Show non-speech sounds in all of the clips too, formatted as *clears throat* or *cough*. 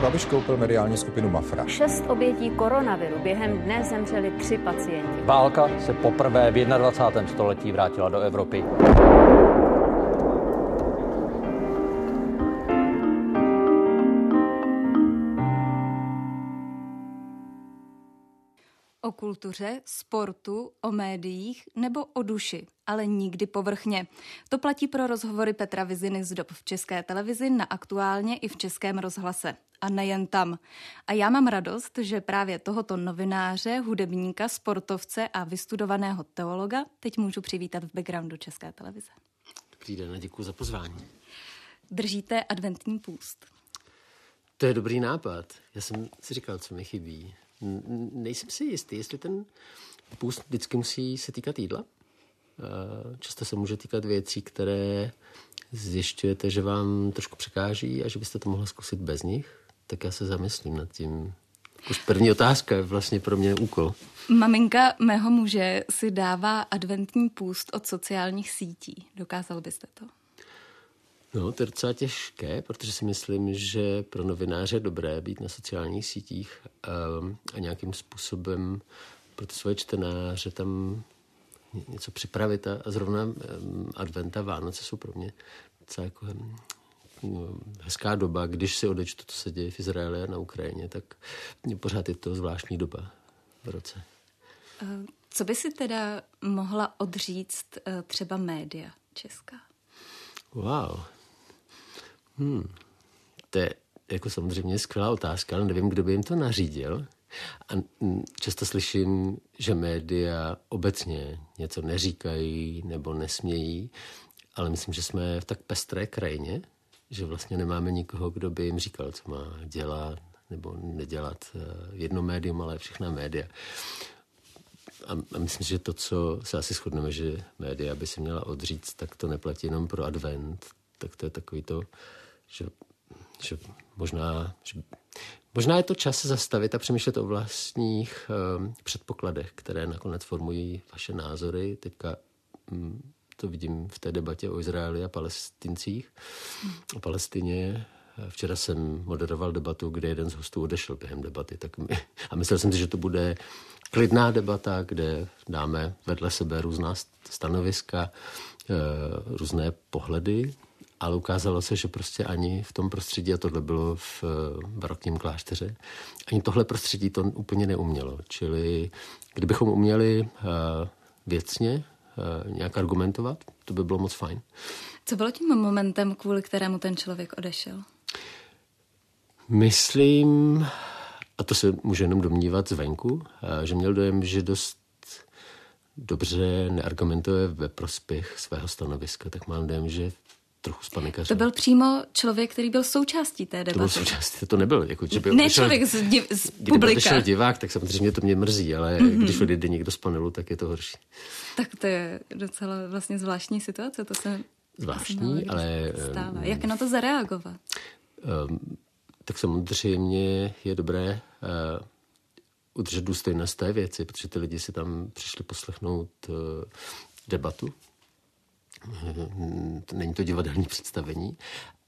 Andrej Babiš koupil mediální skupinu Mafra. Šest obětí koronaviru. Během dne zemřeli tři pacienti. Válka se poprvé v 21. století vrátila do Evropy. Kultuře, sportu, o médiích nebo o duši, ale nikdy povrchně. To platí pro rozhovory Petra Viziny z dob v České televizi na aktuálně i v Českém rozhlase. A nejen tam. A já mám radost, že právě tohoto novináře, hudebníka, sportovce a vystudovaného teologa teď můžu přivítat v backgroundu České televize. Dobrý den a děkuji za pozvání. Držíte adventní půst. To je dobrý nápad. Já jsem si říkal, co mi chybí nejsem si jistý, jestli ten půst vždycky musí se týkat jídla. Často se může týkat věcí, které zjišťujete, že vám trošku překáží a že byste to mohla zkusit bez nich. Tak já se zamyslím nad tím. Už první otázka je vlastně pro mě úkol. Maminka mého muže si dává adventní půst od sociálních sítí. Dokázal byste to? No, to je docela těžké, protože si myslím, že pro novináře je dobré být na sociálních sítích um, a nějakým způsobem pro ty svoje čtenáře tam něco připravit a, a zrovna um, adventa Vánoce jsou pro mě docela jako um, hezká doba, když si odečtu, to se děje v Izraeli a na Ukrajině, tak pořád je to zvláštní doba v roce. Co by si teda mohla odříct uh, třeba média česká? Wow, Hmm. To je jako samozřejmě skvělá otázka, ale nevím, kdo by jim to nařídil. A často slyším, že média obecně něco neříkají nebo nesmějí, ale myslím, že jsme v tak pestré krajině, že vlastně nemáme nikoho, kdo by jim říkal, co má dělat nebo nedělat eh, jedno médium, ale všechna média. A, myslím, že to, co se asi shodneme, že média by si měla odříct, tak to neplatí jenom pro advent, tak to je takový to, že, že možná, že, možná je to čas zastavit a přemýšlet o vlastních um, předpokladech, které nakonec formují vaše názory. Teďka um, to vidím v té debatě o Izraeli a palestincích, o Palestině. Včera jsem moderoval debatu, kde jeden z hostů odešel během debaty. Tak my, a myslel jsem si, že to bude klidná debata, kde dáme vedle sebe různá stanoviska, eh, různé pohledy ale ukázalo se, že prostě ani v tom prostředí, a tohle bylo v eh, barokním klášteře, ani tohle prostředí to úplně neumělo. Čili kdybychom uměli uh, věcně uh, nějak argumentovat, to by bylo moc fajn. Co bylo tím momentem, kvůli kterému ten člověk odešel? Myslím, a to se může jenom domnívat zvenku, že měl dojem, že dost dobře neargumentuje ve prospěch svého stanoviska, tak mám dojem, že trochu spanikařil. To byl přímo člověk, který byl součástí té debaty. To byl součástí, to nebyl. Jako, že byl, ne člověk z, div, z publika. Kdyby divák, tak samozřejmě to mě mrzí, ale mm-hmm. když odejde někdo z panelu, tak je to horší. Tak to je docela vlastně zvláštní situace, to se Zvláštní, ale... Stává. Jak na to zareagovat? Um, tak samozřejmě je dobré uh, udržet důstojnost té věci, protože ty lidi si tam přišli poslechnout uh, debatu, *laughs* není to divadelní představení.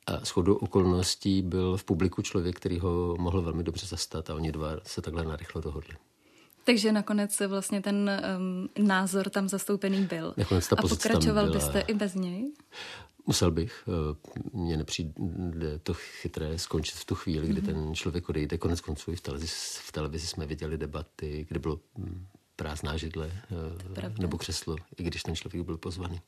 A shodou okolností byl v publiku člověk, který ho mohl velmi dobře zastat a oni dva se takhle narychlo dohodli. Takže nakonec vlastně ten um, názor tam zastoupený byl. Nakonec ta a pokračoval byste i bez něj? Musel bych. Eh, mně nepřijde to chytré skončit v tu chvíli, kdy mm-hmm. ten člověk odejde. Konec konců i v televizi, v televizi jsme viděli debaty, kde bylo hm, prázdná židle eh, nebo křeslo, i když ten člověk byl pozvaný.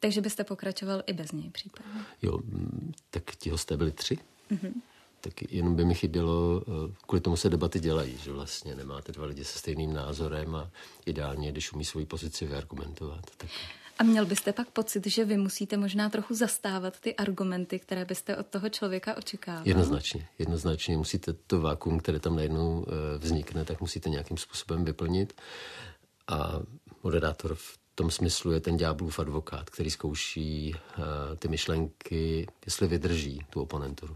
Takže byste pokračoval i bez něj případně? Jo, mm, tak ti hosté byli tři. Mm-hmm. Tak jenom by mi chybělo, eh, kvůli tomu se debaty dělají, že vlastně nemáte dva lidi se stejným názorem a ideálně, když umí svoji pozici vyargumentovat. Tak... A měl byste pak pocit, že vy musíte možná trochu zastávat ty argumenty, které byste od toho člověka očekával? Jednoznačně. Jednoznačně musíte to vákuum, které tam najednou vznikne, tak musíte nějakým způsobem vyplnit. A moderátor v tom smyslu je ten ďáblův advokát, který zkouší uh, ty myšlenky, jestli vydrží tu oponenturu.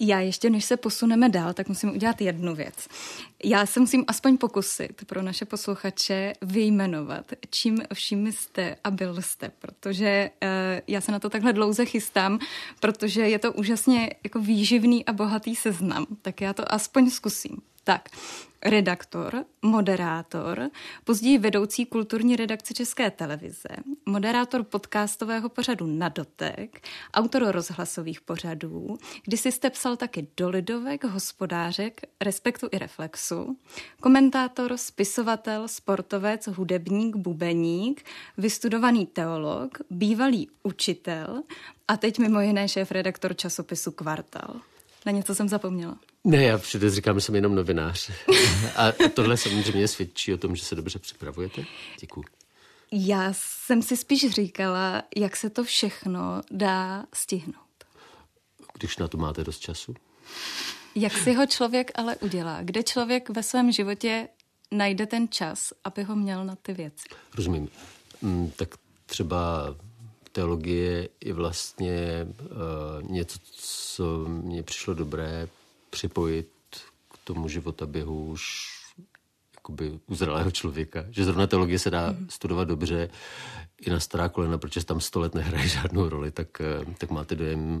Já ještě, než se posuneme dál, tak musím udělat jednu věc. Já se musím aspoň pokusit pro naše posluchače vyjmenovat, čím vším jste a byl jste, protože uh, já se na to takhle dlouze chystám, protože je to úžasně jako výživný a bohatý seznam, tak já to aspoň zkusím. Tak, redaktor, moderátor, později vedoucí kulturní redakce České televize, moderátor podcastového pořadu Na dotek, autor rozhlasových pořadů, kdy si jste psal taky do Lidovek, hospodářek, Respektu i Reflexu, komentátor, spisovatel, sportovec, hudebník, bubeník, vystudovaný teolog, bývalý učitel a teď mimo jiné šéf redaktor časopisu Kvartal. Na něco jsem zapomněla. Ne, já všude říkám, že jsem jenom novinář. *laughs* A tohle samozřejmě svědčí o tom, že se dobře připravujete. Děkuji. Já jsem si spíš říkala, jak se to všechno dá stihnout. Když na to máte dost času? Jak si ho člověk ale udělá? Kde člověk ve svém životě najde ten čas, aby ho měl na ty věci? Rozumím. Mm, tak třeba teologie je vlastně uh, něco, co mně přišlo dobré připojit k tomu životaběhu už jakoby uzralého člověka. Že zrovna teologie se dá mm. studovat dobře i na stará kolena, protože tam sto let nehraje *laughs* žádnou roli, tak, eh, tak máte dojem,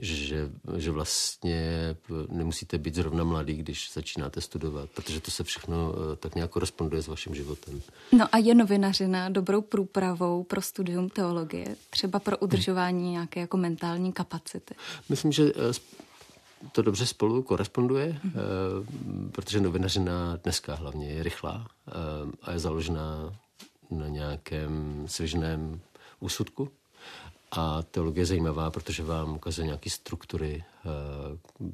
že, že vlastně nemusíte být zrovna mladý, když začínáte studovat, protože to se všechno eh, tak nějak koresponduje s vaším životem. No a je novinařina dobrou průpravou pro studium teologie, třeba pro udržování nějaké jako mentální kapacity? Myslím, že eh, to dobře spolu koresponduje, mm-hmm. protože novinařina dneska hlavně je rychlá a je založená na nějakém svěžném úsudku. A teologie je zajímavá, protože vám ukazuje nějaké struktury, eh,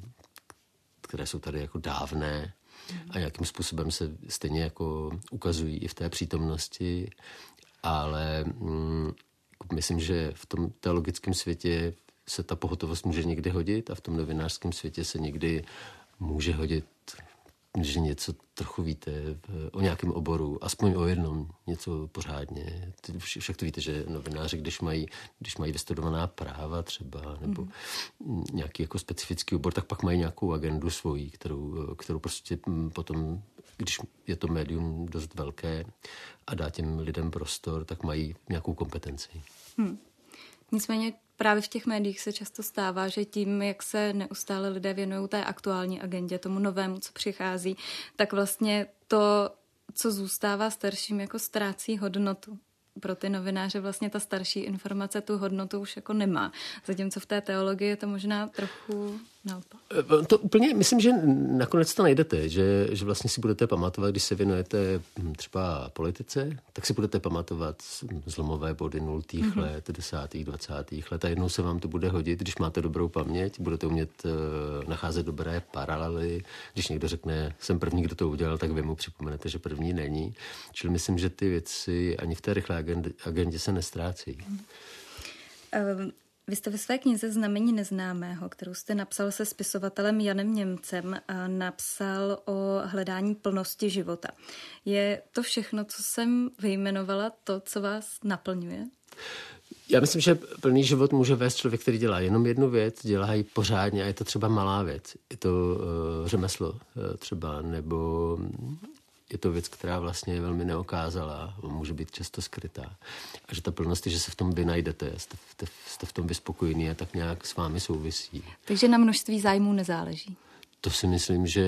které jsou tady jako dávné a nějakým způsobem se stejně jako ukazují i v té přítomnosti, ale mm, myslím, že v tom teologickém světě se ta pohotovost může někdy hodit a v tom novinářském světě se někdy může hodit že něco trochu víte o nějakém oboru, aspoň o jednom, něco pořádně. Však to víte, že novináři, když mají, když mají vystudovaná práva třeba, nebo mm. nějaký jako specifický obor, tak pak mají nějakou agendu svoji, kterou, kterou prostě mm, potom, když je to médium dost velké a dá těm lidem prostor, tak mají nějakou kompetenci. Hmm. Nicméně právě v těch médiích se často stává, že tím, jak se neustále lidé věnují té aktuální agendě, tomu novému, co přichází, tak vlastně to, co zůstává starším, jako ztrácí hodnotu pro ty novináře vlastně ta starší informace tu hodnotu už jako nemá. Zatímco v té teologii je to možná trochu naopak. Eh, to úplně, myslím, že nakonec to najdete, že, že vlastně si budete pamatovat, když se věnujete hm, třeba politice, tak si budete pamatovat zlomové body nultých mm-hmm. let, desátých, dvacátých let a jednou se vám to bude hodit, když máte dobrou paměť, budete umět uh, nacházet dobré paralely. Když někdo řekne, jsem první, kdo to udělal, tak vy mu připomenete, že první není. Čili myslím, že ty věci ani v té rychlé agendě, agendě se nestrácí. Mm. Vy jste ve své knize Znamení neznámého, kterou jste napsal se spisovatelem Janem Němcem, napsal o hledání plnosti života. Je to všechno, co jsem vyjmenovala, to, co vás naplňuje? Já myslím, že plný život může vést člověk, který dělá jenom jednu věc, dělá ji pořádně a je to třeba malá věc. Je to uh, řemeslo uh, třeba, nebo je to věc, která vlastně je velmi neokázala, může být často skrytá. A že ta plnost je, že se v tom vy najdete, jste, jste, jste v tom vyspokojení a tak nějak s vámi souvisí. Takže na množství zájmů nezáleží. To si myslím, že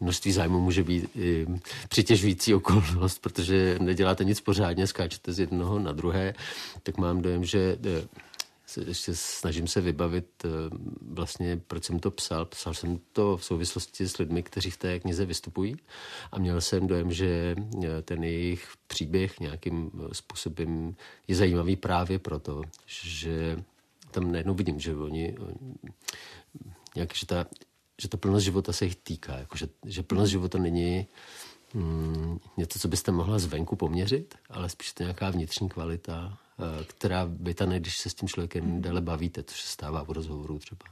množství zájmu může být i přitěžující okolnost, protože neděláte nic pořádně, skáčete z jednoho na druhé, tak mám dojem, že ještě snažím se vybavit eh, vlastně, proč jsem to psal. Psal jsem to v souvislosti s lidmi, kteří v té knize vystupují. A měl jsem dojem, že eh, ten jejich příběh nějakým eh, způsobem je zajímavý právě proto, že tam najednou vidím, že oni nějak, že ta, že ta plnost života se jich týká, jako že, že plnost života není mm, něco, co byste mohla zvenku poměřit, ale spíš to nějaká vnitřní kvalita, která vytane, když se s tím člověkem déle bavíte, což se stává v rozhovoru třeba.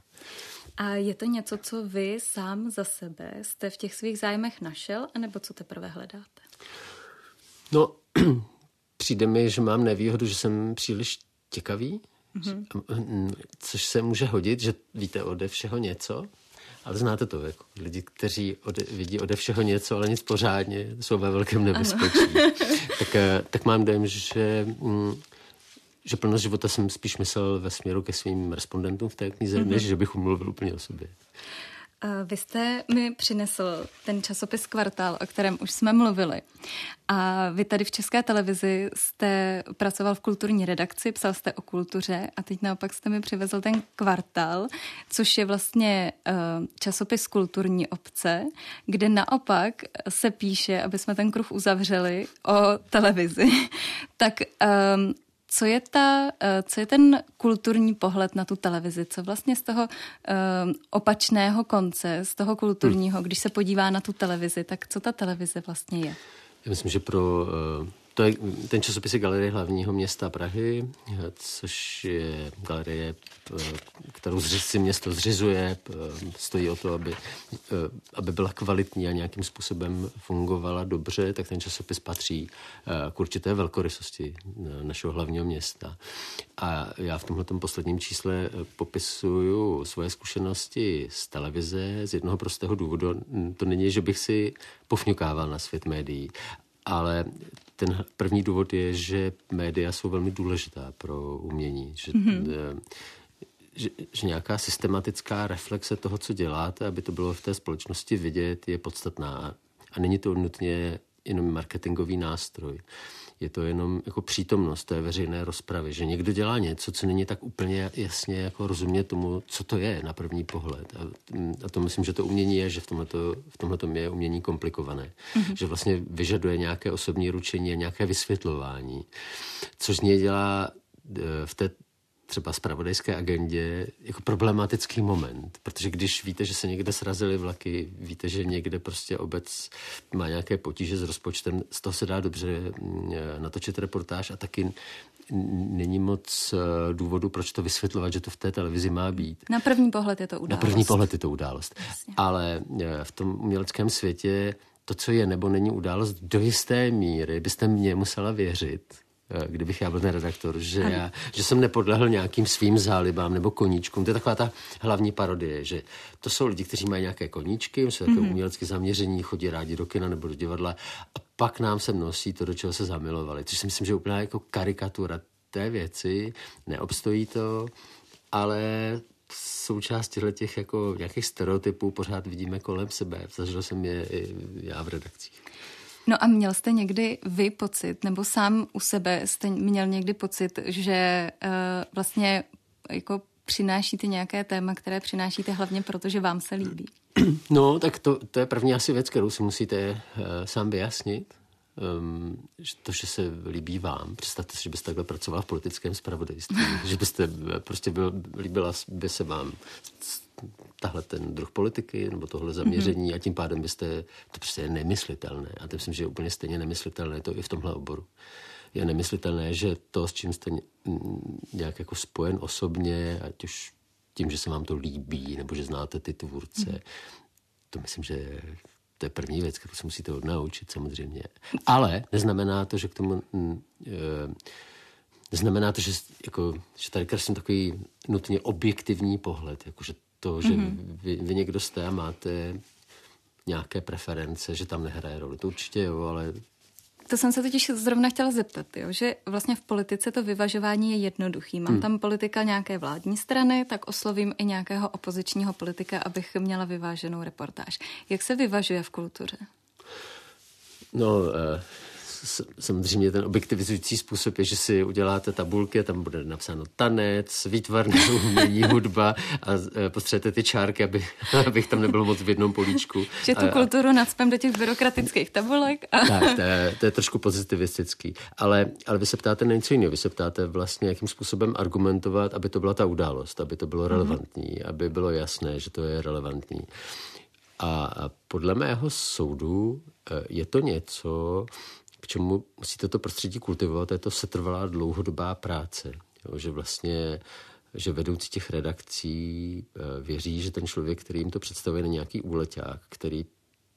A je to něco, co vy sám za sebe jste v těch svých zájmech našel, anebo co teprve hledáte? No, *clears throat* přijde mi, že mám nevýhodu, že jsem příliš těkavý, mm-hmm. což se může hodit, že víte ode všeho něco, ale znáte to, jako lidi, kteří ode, vidí ode všeho něco, ale nic pořádně, jsou ve velkém nebezpečí. *laughs* tak, eh, tak mám dojem, že, mm, že plnost života jsem spíš myslel ve směru ke svým respondentům v té knize, mm-hmm. než že bych mluvil úplně o sobě. Vy jste mi přinesl ten časopis Kvartál, o kterém už jsme mluvili. A vy tady v České televizi jste pracoval v kulturní redakci, psal jste o kultuře a teď naopak jste mi přivezl ten Kvartál, což je vlastně eh, časopis kulturní obce, kde naopak se píše, aby jsme ten kruh uzavřeli, o televizi. *laughs* tak um, co je, ta, eh, co je ten kulturní pohled na tu televizi? Co vlastně z toho um, opačného konce, z toho kulturního, když se podívá na tu televizi, tak co ta televize vlastně je? Já myslím, že pro uh to je, ten časopis je Galerie hlavního města Prahy, což je galerie, kterou si město zřizuje, stojí o to, aby, aby byla kvalitní a nějakým způsobem fungovala dobře, tak ten časopis patří k určité velkorysosti našeho hlavního města. A já v tomhle posledním čísle popisuju svoje zkušenosti z televize z jednoho prostého důvodu. To není, že bych si pofňukával na svět médií, ale ten první důvod je, že média jsou velmi důležitá pro umění. Že, mm-hmm. že, že nějaká systematická reflexe toho, co děláte, aby to bylo v té společnosti vidět, je podstatná. A není to nutně jenom marketingový nástroj. Uh, je to jenom jako přítomnost té veřejné rozpravy, že někdo dělá něco, co není tak úplně jasně jako rozumět tomu, co to je na první pohled. A, a to myslím, že to umění je, že v tomto, v tomto je umění komplikované. Mm-hmm. Že vlastně vyžaduje nějaké osobní ručení a nějaké vysvětlování, což z něj dělá e, v té třeba spravodajské agendě jako problematický moment, protože když víte, že se někde srazily vlaky, víte, že někde prostě obec má nějaké potíže s rozpočtem, z toho se dá dobře mm, natočit reportáž a taky není moc eh, důvodu, proč to vysvětlovat, že to v té televizi má být. Na první pohled je to událost. Na první pohled je to událost. Jasně. Ale eh, v tom uměleckém světě to, co je nebo není událost, do jisté míry byste mě musela věřit, kdybych já byl ten redaktor, že, já, že jsem nepodlehl nějakým svým zálibám nebo koníčkům. To je taková ta hlavní parodie, že to jsou lidi, kteří mají nějaké koníčky, jsou takové mm-hmm. umělecké zaměření, chodí rádi do kina nebo do divadla a pak nám se nosí to, do čeho se zamilovali. Což si myslím, že je úplná jako karikatura té věci, neobstojí to, ale součást těch jako nějakých stereotypů pořád vidíme kolem sebe. Zažil jsem je i já v redakcích. No a měl jste někdy vy pocit, nebo sám u sebe jste měl někdy pocit, že uh, vlastně jako přinášíte nějaké téma, které přinášíte hlavně proto, že vám se líbí? No, tak to, to je první asi věc, kterou si musíte uh, sám vyjasnit. Um, to, že se líbí vám. Představte si, že byste takhle pracoval v politickém spravodajství. *laughs* že byste eh, prostě byl, líbila by se vám tahle ten druh politiky nebo tohle zaměření mm-hmm. a tím pádem byste, to prostě je nemyslitelné. A to myslím, že je úplně stejně nemyslitelné to i v tomhle oboru. Je nemyslitelné, že to, s čím jste nějak jako spojen osobně, ať už tím, že se vám to líbí, nebo že znáte ty tvůrce, mm-hmm. to myslím, že to je první věc, kterou se musíte odnaučit samozřejmě. Ale neznamená to, že k tomu... e, Neznamená to, že, jako, že tady kreslím takový nutně objektivní pohled, jako, že to, že mm-hmm. vy, vy někdo jste a máte nějaké preference, že tam nehraje roli. To určitě jo, ale to jsem se totiž zrovna chtěla zeptat, jo, že vlastně v politice to vyvažování je jednoduchý. Mám hmm. tam politika nějaké vládní strany, tak oslovím i nějakého opozičního politika, abych měla vyváženou reportáž. Jak se vyvažuje v kultuře? No, uh samozřejmě ten objektivizující způsob je, že si uděláte tabulky a tam bude napsáno tanec, výtvarné *laughs* umění, hudba a e, potřebujete ty čárky, aby, *laughs* abych tam nebyl moc v jednom políčku. Že tu kulturu nadspem do těch byrokratických tabulek. A... Tak, to je, *laughs* to je trošku pozitivistický. Ale, ale vy se ptáte na něco jiného. Vy se ptáte vlastně, jakým způsobem argumentovat, aby to byla ta událost, aby to bylo relevantní, mm-hmm. aby bylo jasné, že to je relevantní. A podle mého soudu eh, je to něco, k čemu musíte to prostředí kultivovat, je to setrvalá dlouhodobá práce. Jo, že vlastně že vedoucí těch redakcí eh, věří, že ten člověk, který jim to představuje, je nějaký úleťák, který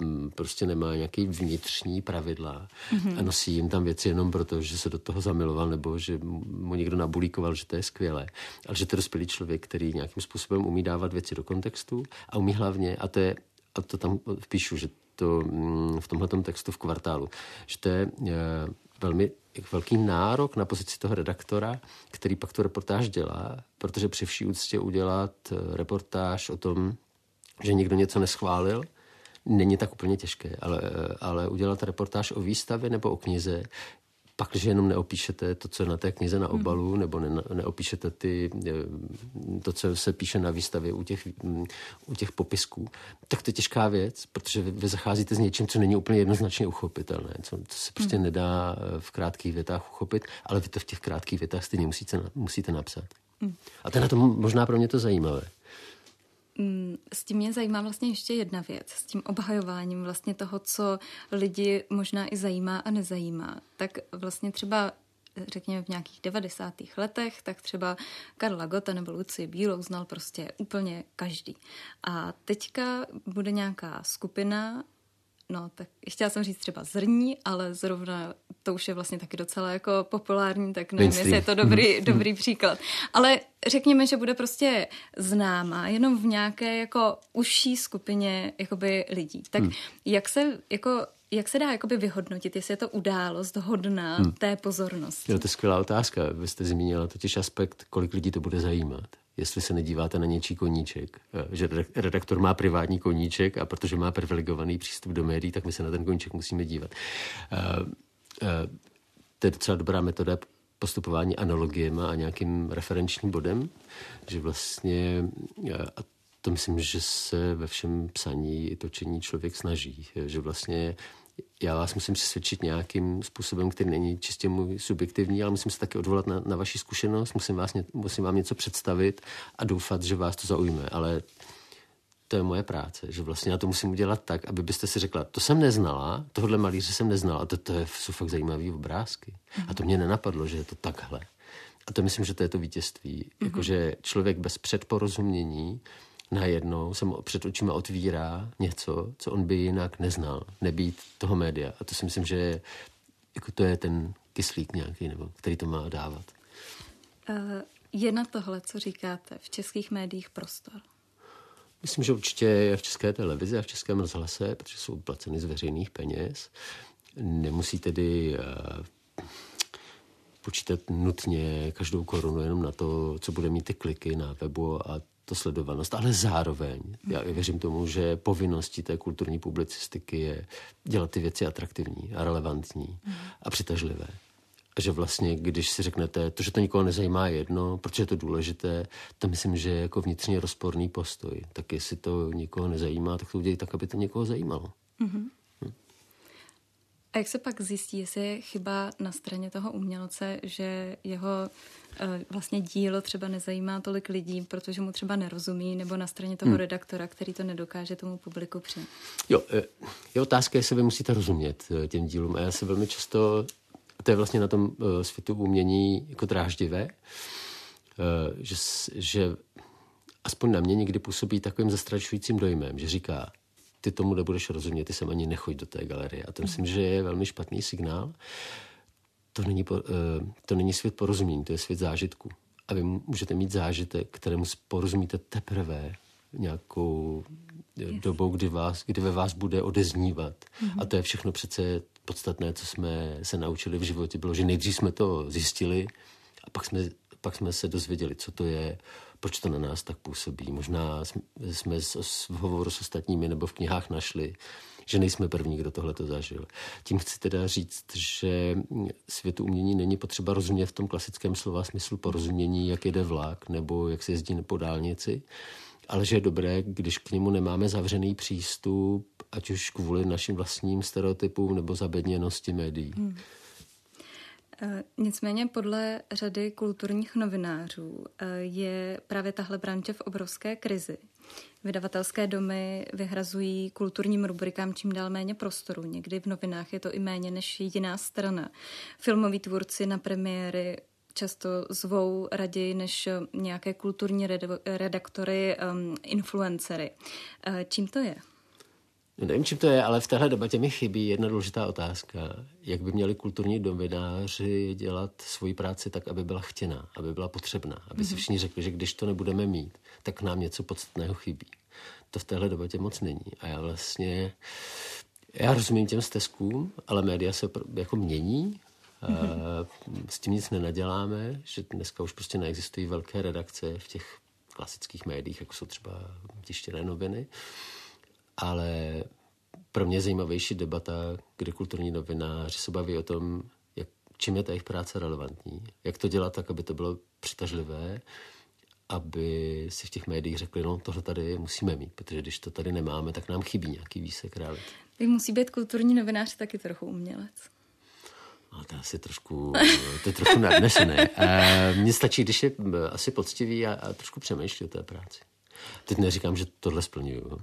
mm, prostě nemá nějaký vnitřní pravidla mm-hmm. a nosí jim tam věci jenom proto, že se do toho zamiloval nebo že mu někdo nabulíkoval, že to je skvělé. Ale že to je dospělý člověk, který nějakým způsobem umí dávat věci do kontextu a umí hlavně, a to, je, a to tam píšu, že to mm, v tomhle textu v kvartálu, že to je eh, velmi velký nárok na pozici toho redaktora, který pak tu reportáž dělá, protože při vší úctě udělat eh, reportáž o tom, že někdo něco neschválil, není tak úplně těžké, ale, eh, ale udělat reportáž o výstavě nebo o knize pak, když jenom neopíšete to, co je na té knize na obalu, hmm. nebo ne, neopíšete ty, eh, to, co se píše na výstavě u těch, u těch popisků, tak to je těžká věc, protože vy, vy zacházíte s něčím, co není úplně jednoznačně uchopitelné, co, co se prostě hmm. nedá eh, v krátkých větách uchopit, ale vy to v těch krátkých větách stejně musíte, musíte napsat. Hmm. A to je na tom možná pro mě to zajímavé. Mm, s tím mě zajímá vlastně ještě jedna věc, s tím obhajováním vlastně toho, co lidi možná i zajímá a nezajímá. Tak vlastně třeba řekněme v nějakých 90. letech, tak třeba Karla Gota nebo Luci Bílou znal prostě úplně každý. A teďka bude nějaká skupina No, tak chtěla jsem říct třeba zrní, ale zrovna to už je vlastně taky docela jako populární, tak nevím, jestli je to dobrý, mhm. dobrý příklad. Ale řekněme, že bude prostě známá jenom v nějaké jako užší skupině jakoby lidí. Tak hmm. jak se jako jak se dá jakoby vyhodnotit, jestli je to událost hodná hmm. té pozornosti? Jo, to je skvělá otázka. Vy jste zmínila totiž aspekt, kolik lidí to bude zajímat jestli se nedíváte na něčí koníček. Eh, že redaktor má privátní koníček a protože má privilegovaný přístup do médií, tak my se na ten koníček musíme dívat. Eh, eh, to je docela dobrá metoda postupování analogiemi a nějakým referenčním bodem, že vlastně, a to myslím, že se ve všem psaní i točení člověk snaží, že vlastně já vás musím přesvědčit nějakým způsobem, který není čistě můj subjektivní, ale musím se taky odvolat na, na vaši zkušenost, musím, vás, musím vám něco představit a doufat, že vás to zaujme. Ale to je moje práce, že vlastně já to musím udělat tak, aby byste si řekla, to jsem neznala, tohle malíře jsem neznala, a to, to je, jsou fakt zajímavé obrázky. A to mě nenapadlo, že je to takhle. A to myslím, že to je to vítězství. Mm-hmm. Jakože člověk bez předporozumění najednou se mu před očima otvírá něco, co on by jinak neznal, nebýt toho média. A to si myslím, že jako to je ten kyslík nějaký, nebo který to má dávat. Uh, je na tohle, co říkáte, v českých médiích prostor? Myslím, že určitě je v české televizi a v českém rozhlase, protože jsou placeny z veřejných peněz. Nemusí tedy uh, počítat nutně každou korunu jenom na to, co bude mít ty kliky na webu a to sledovanost, ale zároveň já věřím tomu, že povinností té kulturní publicistiky je dělat ty věci atraktivní a relevantní a přitažlivé. A že vlastně, když si řeknete, to, že to nikoho nezajímá, je jedno, protože je to důležité, to myslím, že je jako vnitřně rozporný postoj. Tak jestli to nikoho nezajímá, tak to udělej tak, aby to někoho zajímalo. Mm-hmm. A jak se pak zjistí, jestli je chyba na straně toho umělce, že jeho eh, vlastně dílo třeba nezajímá tolik lidí, protože mu třeba nerozumí, nebo na straně toho hmm. redaktora, který to nedokáže tomu publiku přijít? Jo, eh, je otázka, jestli vy musíte rozumět eh, těm dílům. A já se velmi často, to je vlastně na tom světu umění jako dráždivé, že, že aspoň na mě někdy působí takovým zastrašujícím dojmem, že říká, ty tomu nebudeš rozumět, ty sem ani nechoď do té galerie. A to myslím, že je velmi špatný signál. To není, po, eh, to není svět porozumění, to je svět zážitku. A vy můžete mít zážitek, kterému porozumíte teprve nějakou yes. dobou, kdy, vás, kdy ve vás bude odeznívat. Mm-hmm. A to je všechno přece podstatné, co jsme se naučili v životě. Bylo, že nejdřív jsme to zjistili a pak jsme, pak jsme se dozvěděli, co to je proč to na nás tak působí. Možná jsme v hovoru s ostatními nebo v knihách našli, že nejsme první, kdo tohle to zažil. Tím chci teda říct, že světu umění není potřeba rozumět v tom klasickém slova smyslu porozumění, jak jede vlak nebo jak se jezdí po dálnici, ale že je dobré, když k němu nemáme zavřený přístup, ať už kvůli našim vlastním stereotypům nebo zabedněnosti médií. Hmm. Eh, nicméně podle řady kulturních novinářů eh, je právě tahle branže v obrovské krizi. Vydavatelské domy vyhrazují kulturním rubrikám čím dál méně prostoru. Někdy v novinách je to i méně než jediná strana. Filmoví tvůrci na premiéry často zvou raději než nějaké kulturní redaktory, um, influencery. Eh, čím to je? No, nevím, čím to je, ale v téhle debatě mi chybí jedna důležitá otázka. Jak by měli kulturní novináři dělat svoji práci tak, aby byla chtěná, aby byla potřebná, aby mm-hmm. si mhm. všichni řekli, že když to nebudeme mít, tak nám něco podstatného chybí. To v téhle debatě moc není. A já vlastně, já rozumím těm stezkům, ale média se jako mění, Mm-hmm. S tím nic nenaděláme, že dneska už prostě neexistují velké redakce v těch klasických médiích, jako jsou třeba tištěné noviny ale pro mě zajímavější debata, kde kulturní novináři se baví o tom, jak, čím je ta jejich práce relevantní, jak to dělat tak, aby to bylo přitažlivé, aby si v těch médiích řekli, no tohle tady musíme mít, protože když to tady nemáme, tak nám chybí nějaký výsek reality. Vy musí být kulturní novinář taky trochu umělec. No, to je asi trošku, to je trochu nadnesené. Mně stačí, když je asi poctivý a, a trošku přemýšlí o té práci. Teď neříkám, že tohle splňuju.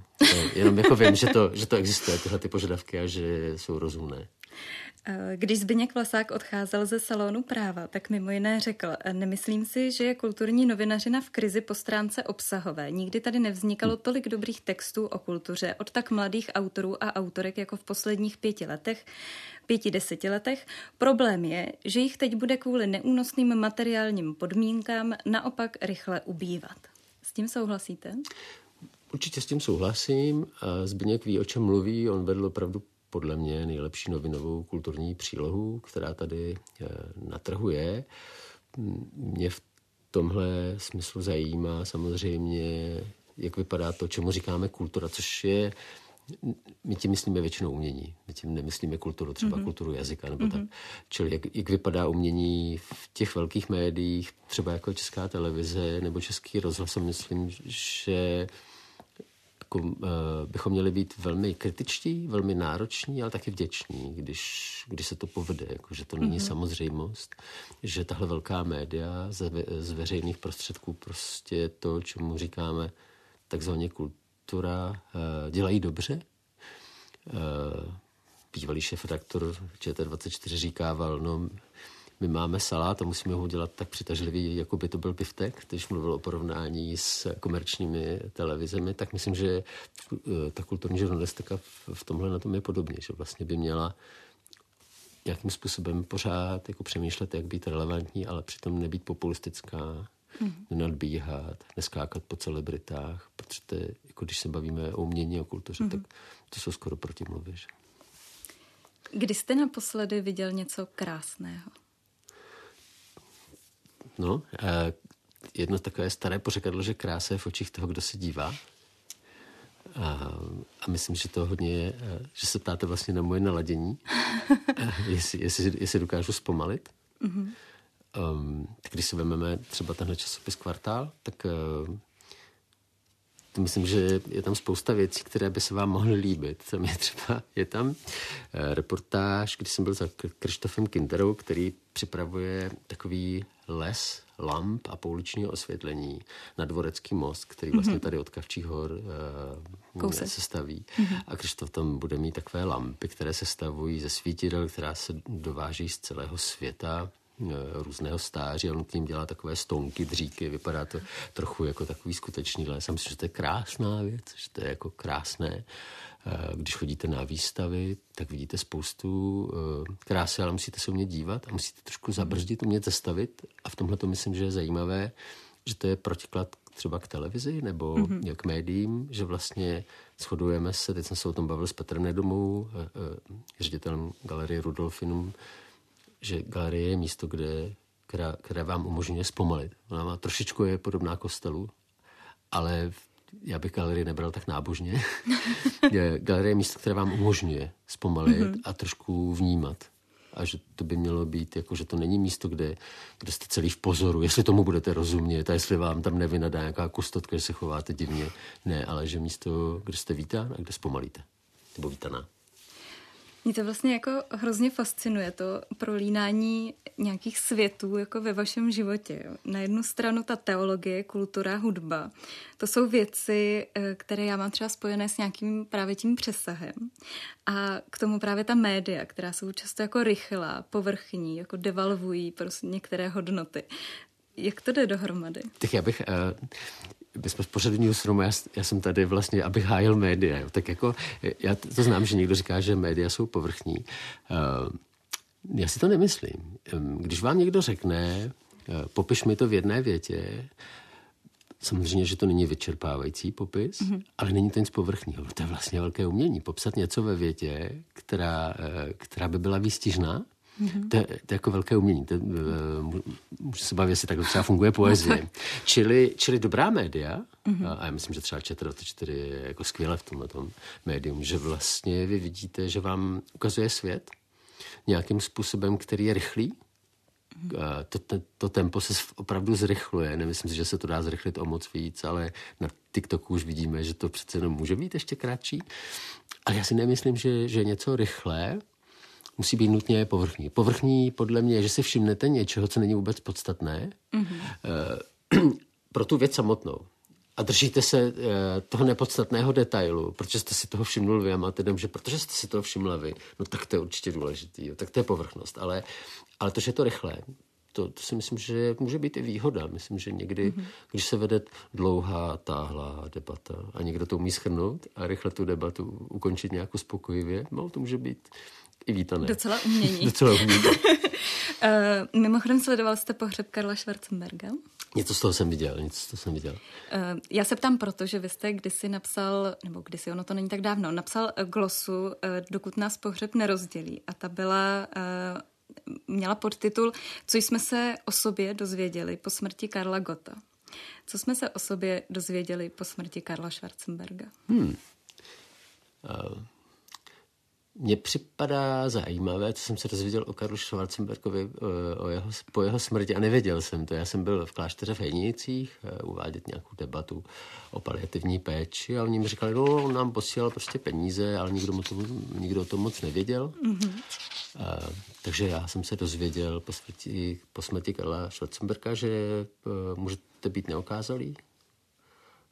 Jenom jako vím, že to, že to existuje, tyhle ty požadavky a že jsou rozumné. Eh, když Zbyněk Vlasák odcházel ze salonu práva, tak mimo jiné řekl, eh, nemyslím si, že je kulturní novinařina v krizi po stránce obsahové. Nikdy tady nevznikalo tolik dobrých textů o kultuře od tak mladých autorů a autorek jako v posledních pěti letech, pěti deseti letech. Problém je, že jich teď bude kvůli neúnosným materiálním podmínkám naopak rychle ubývat tím souhlasíte? Určitě s tím souhlasím. Zbyněk ví, o čem mluví. On vedl opravdu podle mě nejlepší novinovou kulturní přílohu, která tady eh, na trhu je. Mě v tomhle smyslu zajímá samozřejmě, jak vypadá to, čemu říkáme kultura, což je my tím myslíme většinou umění. My tím nemyslíme kulturu, třeba mm-hmm. kulturu jazyka nebo mm-hmm. tak. Čili jak, jak vypadá umění v těch velkých médiích, třeba jako Česká televize nebo Český rozhlas, myslím, že jako, uh, bychom měli být velmi kritičtí, velmi nároční, ale taky vděční, když, když se to povede. Jako, že to není mm-hmm. samozřejmost, že tahle velká média z, z veřejných prostředků prostě to, čemu říkáme takzvaně kultura, redaktora uh, dělají dobře. Uh, bývalý šéf redaktor ČT24 říkával, no my máme salát a musíme ho dělat tak přitažlivý, jako by to byl pivtek, když mluvil o porovnání s komerčními televizemi, tak myslím, že uh, ta kulturní žurnalistika v, v tomhle na tom je podobně, že vlastně by měla nějakým způsobem pořád jako přemýšlet, jak být relevantní, ale přitom nebýt populistická, mm. nenadbíhat, neskákat po celebritách, protože to je, jako když se bavíme o umění a kultuře, mm. tak to jsou skoro protimluvy. Že? Kdy jste naposledy viděl něco krásného? No, eh, jedno takové staré pořekadlo, že krása je v očích toho, kdo se dívá. A, a myslím, že to hodně je, že se ptáte vlastně na moje naladění, *laughs* jestli, jestli, jestli dokážu zpomalit. Mm-hmm. Um, když si vezmeme třeba tenhle časopis Kvartál, tak uh, to myslím, že je tam spousta věcí, které by se vám mohly líbit. Tam je třeba, je tam uh, reportáž, když jsem byl za Krištofem Kinderou, který připravuje takový les lamp a pouličního osvětlení na Dvorecký most, který vlastně mhm. tady od Kavčích hor uh, se staví. Mm-hmm. A Krištof tam bude mít takové lampy, které se stavují ze svítidel, která se dováží z celého světa různého stáří a on k ním dělá takové stonky, dříky, vypadá to trochu jako takový skutečný les. Já myslím, že to je krásná věc, že to je jako krásné. Eh, když chodíte na výstavy, tak vidíte spoustu eh, krásy, ale musíte se umět dívat a musíte trošku zabrzdit, umět zastavit a v tomhle to myslím, že je zajímavé, že to je protiklad třeba k televizi nebo mm-hmm. k médiím, že vlastně shodujeme se, teď jsem se o tom bavil s Petrem Nedomou, ředitelem galerie Rudolfinum, že galerie je místo, kde, která, které vám umožňuje zpomalit. Ona má trošičku je podobná kostelu, ale já bych galerii nebral tak nábožně. *laughs* galerie je místo, které vám umožňuje zpomalit mm-hmm. a trošku vnímat. A že to by mělo být, jako že to není místo, kde, kde jste celý v pozoru, jestli tomu budete rozumět a jestli vám tam nevynadá nějaká kustotka, že se chováte divně. Ne, ale že místo, kde jste vítán a kde zpomalíte. Nebo vítaná. Mě to vlastně jako hrozně fascinuje, to prolínání nějakých světů jako ve vašem životě. Na jednu stranu ta teologie, kultura, hudba, to jsou věci, eh, které já mám třeba spojené s nějakým právě tím přesahem. A k tomu právě ta média, která jsou často jako rychlá, povrchní, jako devalvují prostě některé hodnoty. Jak to jde dohromady? Tak já bych, uh, my jsme v pořadu Newsroom, já, já jsem tady vlastně, abych hájil média. Jo. Tak jako, já to znám, že někdo říká, že média jsou povrchní. Uh, já si to nemyslím. Když vám někdo řekne, uh, popiš mi to v jedné větě, Samozřejmě, že to není vyčerpávající popis, mm-hmm. ale není to nic povrchního. To je vlastně velké umění. Popsat něco ve větě, která, která by byla výstižná, Mm-hmm. To, je, to je jako velké umění. To, můžu se bavit, jestli tak třeba funguje poezie. No, *laughs* čili, čili dobrá média, mm-hmm. a, a já myslím, že třeba ČT24 je jako skvěle v tomhle tom médium, že vlastně vy vidíte, že vám ukazuje svět nějakým způsobem, který je rychlý, mm-hmm. to, to, to tempo se opravdu zrychluje. Nemyslím si, že se to dá zrychlit o moc víc, ale na TikToku už vidíme, že to přece jenom může být ještě kratší. Ale já si nemyslím, že, že něco rychlé musí být nutně povrchní. Povrchní podle mě je, že si všimnete něčeho, co není vůbec podstatné mm-hmm. *clears throat* pro tu věc samotnou. A držíte se uh, toho nepodstatného detailu, protože jste si toho všimnul vy a máte dom, že protože jste si toho všimla vy, no tak to je určitě důležitý, jo, tak to je povrchnost. Ale, ale to, že je to rychlé, to, to si myslím, že může být i výhoda. Myslím, že někdy, mm-hmm. když se vede dlouhá, táhlá debata a někdo to umí schrnout a rychle tu debatu ukončit nějak uspokojivě, no, to může být i vítané. Docela umění. *laughs* Docela umění. uh, *laughs* mimochodem sledoval jste pohřeb Karla Schwarzenberga? Něco z toho jsem viděl, něco z toho jsem viděl. Uh, já se ptám proto, že vy jste kdysi napsal, nebo kdysi, ono to není tak dávno, napsal glosu, uh, dokud nás pohřeb nerozdělí. A ta byla uh, měla podtitul Co jsme se o sobě dozvěděli po smrti Karla Gota. Co jsme se o sobě dozvěděli po smrti Karla Schwarzenberga? Hmm. Uh, mně připadá zajímavé, co jsem se dozvěděl o Karlu Schwarzenbergovi eh, o jeho, po jeho smrti a nevěděl jsem to. Já jsem byl v klášteře v Hejnicích uh, uvádět nějakou debatu o paliativní péči a oni mi říkali, no on nám posílal prostě peníze, ale nikdo, to, nikdo o tom moc nevěděl. Mm-hmm. Uh, takže já jsem se dozvěděl po smrti, po smrti Karla Schwarzenberga, že uh, můžete být neokázalý,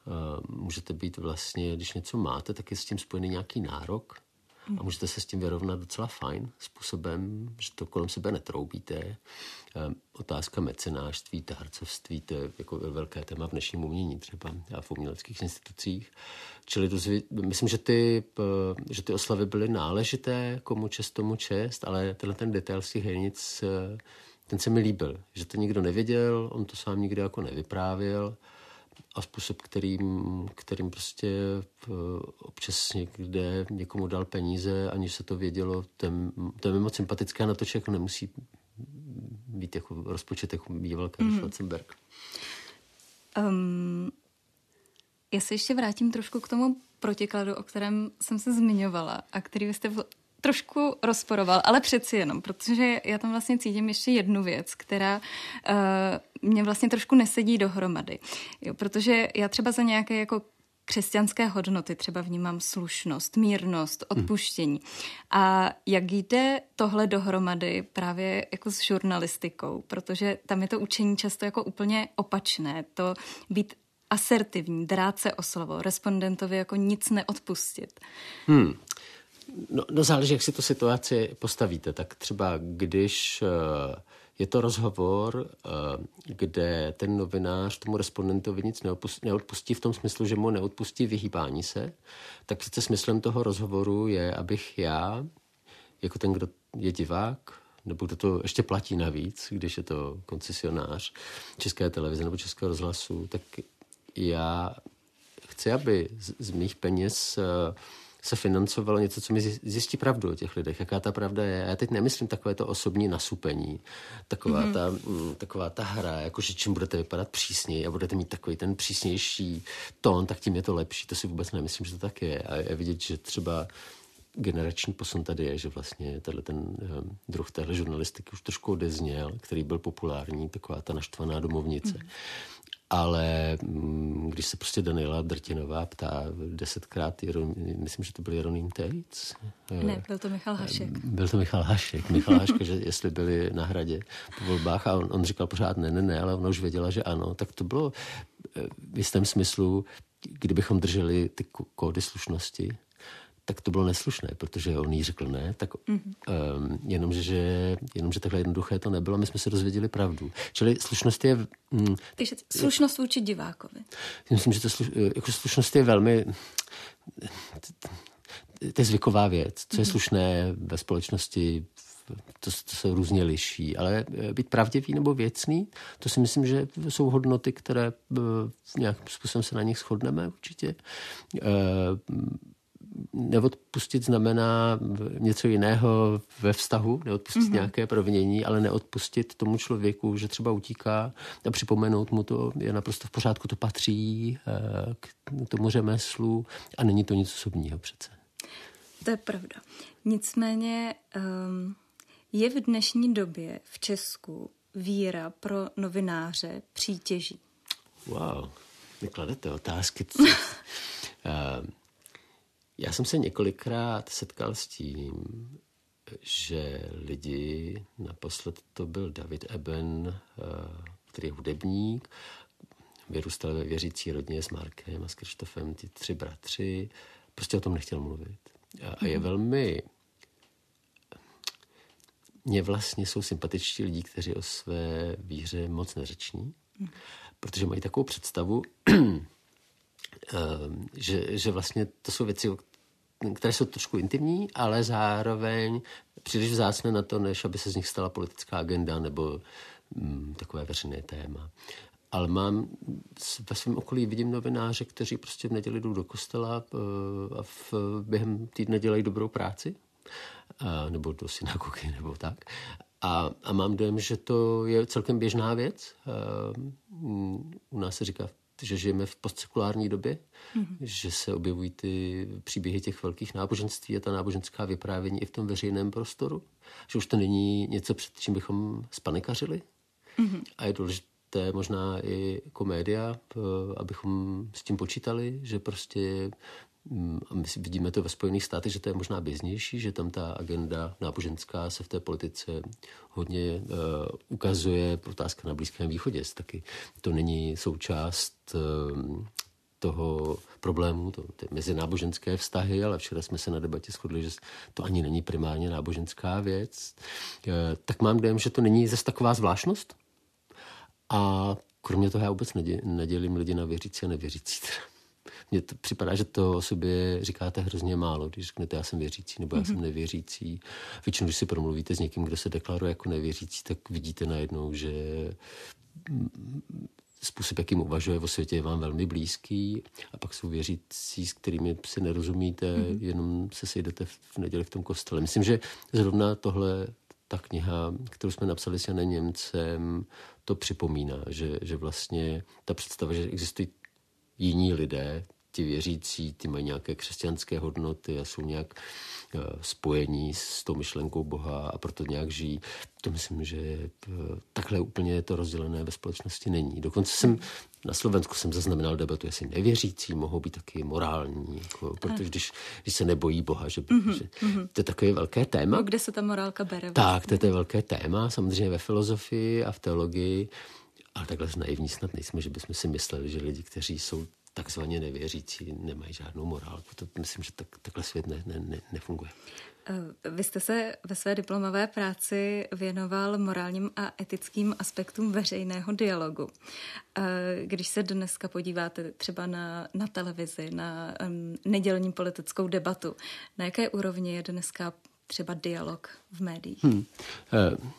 uh, můžete být vlastně, když něco máte, tak je s tím spojený nějaký nárok a můžete se s tím vyrovnat docela fajn způsobem, že to kolem sebe netroubíte. Ehm, otázka mecenářství, tárcovství, to je jako velké téma v dnešním umění třeba a v uměleckých institucích. Čili to, myslím, že ty, že ty oslavy byly náležité, komu čest, tomu čest, ale tenhle ten detail z těch hranic, eh, ten se mi líbil, že to nikdo nevěděl, on to sám nikdy jako nevyprávěl a způsob, kterým, kterým prostě eh, občas někde někomu dal peníze, aniž se to vědělo, to je, to je moc sympatické a na to člověk nemusí být jako rozpočet, jako býval Karl mm. Schwarzenberg. Um, já se ještě vrátím trošku k tomu protikladu, o kterém jsem se zmiňovala a který vy jste trošku rozporoval, ale přeci jenom, protože já tam vlastně cítím ještě jednu věc, která uh, mě vlastně trošku nesedí dohromady. Jo, protože já třeba za nějaké jako křesťanské hodnoty třeba vnímám slušnost, mírnost, hmm. odpuštění. A jak jde tohle dohromady právě jako s žurnalistikou, protože tam je to učení často jako úplně opačné, to být asertivní, drát se o slovo, respondentovi jako nic neodpustit. Hmm. No, no záleží, jak si tu situaci postavíte. Tak třeba když uh, je to rozhovor, uh, kde ten novinář tomu respondentovi nic neodpustí v tom smyslu, že mu neodpustí vyhýbání se, tak přece smyslem toho rozhovoru je, abych já, jako ten, kdo je divák, nebo kdo to ještě platí navíc, když je to koncesionář České televize nebo Českého rozhlasu, tak já chci, aby z, z mých peněz uh, se financovalo něco, co mi zjistí pravdu o těch lidech, jaká ta pravda je. A já teď nemyslím takové to osobní nasupení, taková, mm-hmm. ta, mm, taková ta hra, jako že čím budete vypadat přísněji a budete mít takový ten přísnější tón, tak tím je to lepší. To si vůbec nemyslím, že to tak je. A je vidět, že třeba generační posun tady je, že vlastně tenhle ten um, druh téhle žurnalistiky už trošku odezněl, který byl populární, taková ta naštvaná domovnice. Mm. Ale mm, když se prostě Daniela Drtinová ptá desetkrát, myslím, že to byl Jeroným Tejc. Ne, byl to Michal Hašek. Byl to Michal Hašek. Michal Hašek, že jestli byli na hradě po volbách a on, on říkal pořád ne, ne, ne, ale ona už věděla, že ano. Tak to bylo v jistém smyslu, kdybychom drželi ty kódy slušnosti, tak to bylo neslušné, protože on jí řekl ne, tak mm-hmm. um, jenomže, že, jenomže takhle jednoduché to nebylo, my jsme se dozvěděli pravdu. Čili slušnost je... Mm, Takže slušnost vůči divákovi. Myslím, že to sluš, jako slušnost je velmi... To je zvyková věc. Co je mhm. slušné ve společnosti, to, to se různě liší, ale eh, být pravdivý nebo věcný, to si myslím, že jsou hodnoty, které eh, nějakým způsobem se na nich shodneme určitě. Eh, neodpustit znamená něco jiného ve vztahu, neodpustit mm-hmm. nějaké provinění, ale neodpustit tomu člověku, že třeba utíká a připomenout mu to je naprosto v pořádku, to patří k tomu řemeslu a není to nic osobního přece. To je pravda. Nicméně um, je v dnešní době v Česku víra pro novináře přítěží? Wow, vy kladete otázky. uh, *laughs* Já jsem se několikrát setkal s tím, že lidi, naposled to byl David Eben, eh, který je hudebník, vyrůstal ve věřící rodině s Markem a s Krištofem, ty tři bratři, prostě o tom nechtěl mluvit. A je mhm. velmi... Mně vlastně jsou sympatičtí lidi, kteří o své víře moc neřeční, mhm. protože mají takovou představu, *clears throat* Ehm, že, že vlastně to jsou věci, které jsou trošku intimní, ale zároveň příliš vzácné na to, než aby se z nich stala politická agenda nebo mm, takové veřejné téma. Ale mám, ve svém okolí vidím novináře, kteří prostě v neděli jdou do kostela eh, a v, během týdne dělají dobrou práci, a, nebo do synagogy, nebo tak. A, a mám dojem, že to je celkem běžná věc. A, mm, u nás se říká že žijeme v postsekulární době, mm-hmm. že se objevují ty příběhy těch velkých náboženství a ta náboženská vyprávění i v tom veřejném prostoru, že už to není něco, před čím bychom spanikařili. Mm-hmm. A je důležité možná i komédia, eh, abychom s tím počítali, že prostě a my vidíme to ve Spojených státech, že to je možná běžnější, že tam ta agenda náboženská se v té politice hodně uh, ukazuje. Otázka na Blízkém východě taky to není součást uh, toho problému, to, ty mezináboženské vztahy, ale včera jsme se na debatě shodli, že to ani není primárně náboženská věc. Uh, tak mám dojem, že to není zase taková zvláštnost. A kromě toho já vůbec nedělím lidi na věřící a nevěřící. Teda mně to připadá, že to o sobě říkáte hrozně málo, když řeknete, já jsem věřící nebo já mm-hmm. jsem mhm. nevěřící. Většinou, když si promluvíte s někým, kdo se deklaruje jako nevěřící, tak vidíte najednou, že způsob, jakým uvažuje o světě, je vám velmi blízký a pak jsou věřící, s kterými si nerozumíte, mm-hmm. jenom se sejdete v neděli v tom kostele. Myslím, že zrovna tohle ta kniha, kterou jsme napsali s Janem Němcem, to připomíná, že, že vlastně ta představa, že existují jiní lidé, ti věřící, ty mají nějaké křesťanské hodnoty a jsou nějak uh, spojení s tou myšlenkou Boha a proto nějak žijí. To myslím, že uh, takhle úplně to rozdělené ve společnosti není. Dokonce jsem na Slovensku jsem zaznamenal debatu, jestli nevěřící mohou být taky morální, jako, protože když, když se nebojí Boha, že, mm-hmm, že mm-hmm. to je takové velké téma. No, kde se ta morálka bere? Vlastně? Tak, to je, to je velké téma, samozřejmě ve filozofii a v teologii, ale takhle naivní snad nejsme, že bychom si mysleli, že lidi, kteří jsou takzvaně nevěřící nemají žádnou morálku. To myslím, že tak, takhle svět ne, ne, ne, nefunguje. Eh, vy jste se ve své diplomové práci věnoval morálním a etickým aspektům veřejného dialogu. Eh, když se dneska podíváte třeba na, na televizi, na um, nedělní politickou debatu, na jaké úrovni je dneska třeba dialog v médiích? Hmm. Uh,